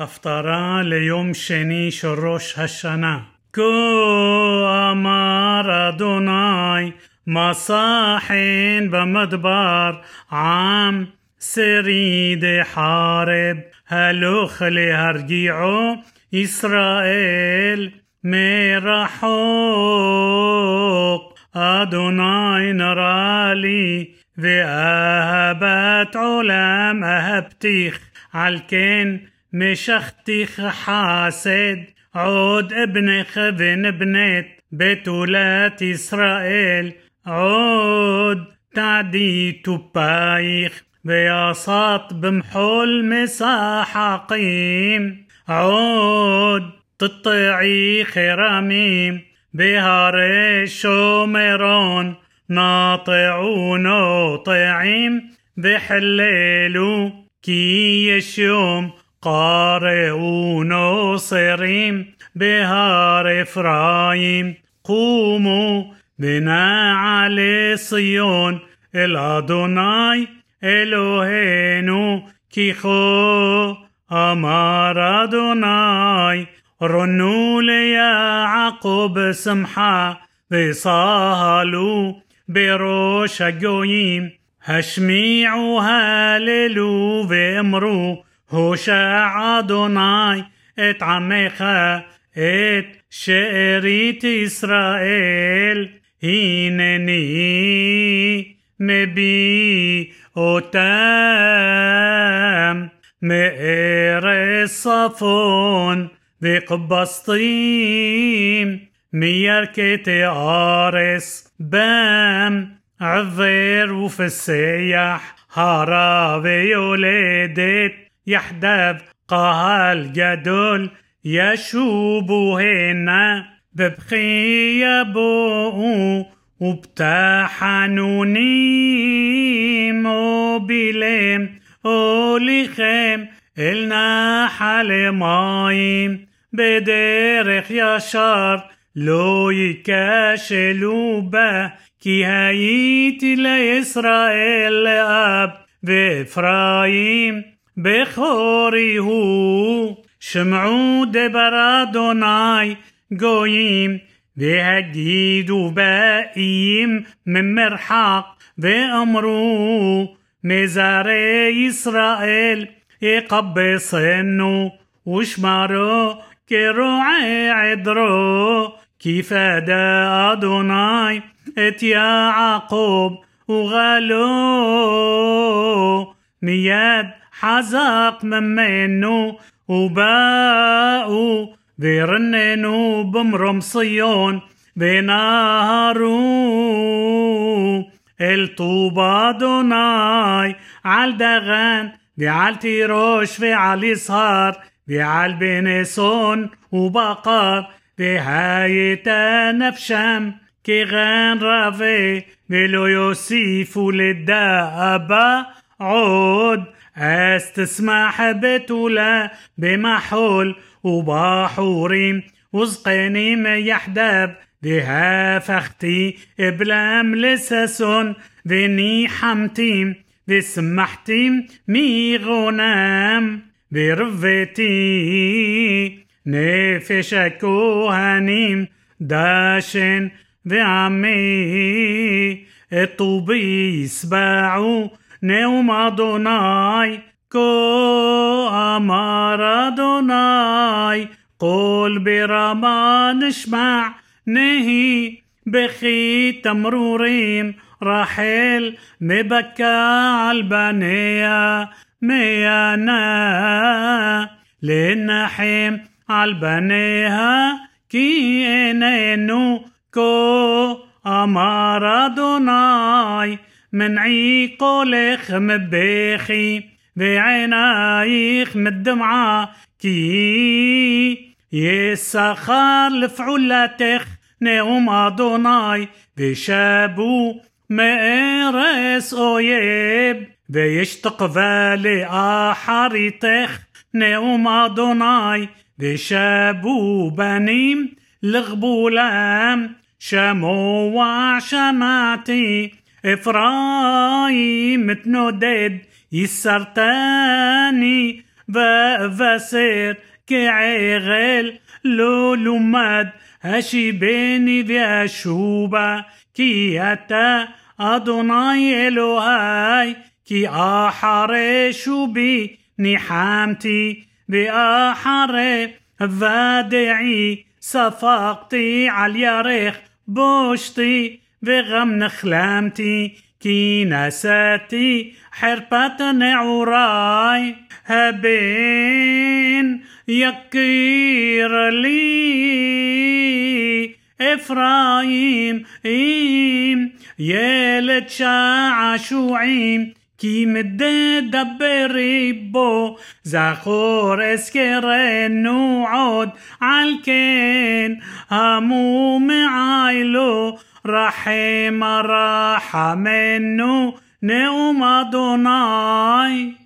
הפטרה ליום שני של ראש השנה. כה אמר אדוני מסע חן במדבר עם שריד חרב הלוך להרגיעו ישראל מרחוק אדוני נראה לי ואהבת עולם אהבתיך על כן مش اختيخ حاسد عود ابن خبن بنت بيت ولات إسرائيل. عود تعدي بايخ بياصات بمحول مساحة قيم عود تطيعي خراميم بهار شومرون ناطعون طعيم بحللو كي يشوم قارئ نصر بهار إفرايم قوموا بنا على صيون الأدوناي إلهينو كيخو أمار أدوناي رنوا ليعقوب سمحا وصاهلوا بروش الجويم هشميعوا هللوا وامروا הושע אדוני את עמך, את שארית ישראל, הנני מביא אותם מארץ צפון וקבסטים מירכת ארץ בם עבר ופסח הרה ויולדת يحدث قاها جدول يشوبهن ببخي يبوء وبتحنوني موبيلم أوليخم إلنا حال مايم بدرخ يشر لو يكاشلوا به كي هايتي لإسرائيل أب بإفرايم. בכורי הוא. שמעו דבר אדוני גויים, והגידו באים ממרחק, ואמרו מזרי ישראל יקבצנו ושמרו כרועי עדרו כי פדה אדוני את יעקב וגלו מיד حزق منو وباقوا بيرننوا بمرم صيون ונהרו אל טוב אדוני על דגן ועל תירוש ועל יצהר ועל בני צאן ובקר והייתה נפשם כגן רווה. ולא יוסיפו לדאבה עוד אז תשמח בתולה במחול وبحوري وزقني ما يحدب ديها فختي إبلام لساسون ديني حمتي دي سمحتي مي غنام. برفتي نفشك هنيم داشن دي عمي الطوبي سباعو נאום אדוני כה אמר אדוני קול ברמה נשמע נהי בכי תמרורים רחל מבכה על בניה ميانا لنحم على بنيها كي انينو كو امار دوناي من عيقو لخ مبيخي بعينايخ مدمعة كي يسخر لفعولتك نعم أدوناي وشابو مأرس أويب וישתקווה לאחריתך נאום אדוני ושבו בנים לגבולם שמוע שמעתי إفرايم تنودد يسرتاني بفسر كعيغل لولو مد هشي بيني بيشوبة كي أتا أدوناي إلوهاي كي أحرش بي نحامتي بأحر فادعي صفقتي على اليارخ بوشتي. וגם נחלמתי כי נשאתי חרפת נעוריי הבן יכיר לי אפרים אם ילד שעשועים כי מדברי בו זכור אזכרנו עוד על כן המו رحيم راح منه نعم أدوناي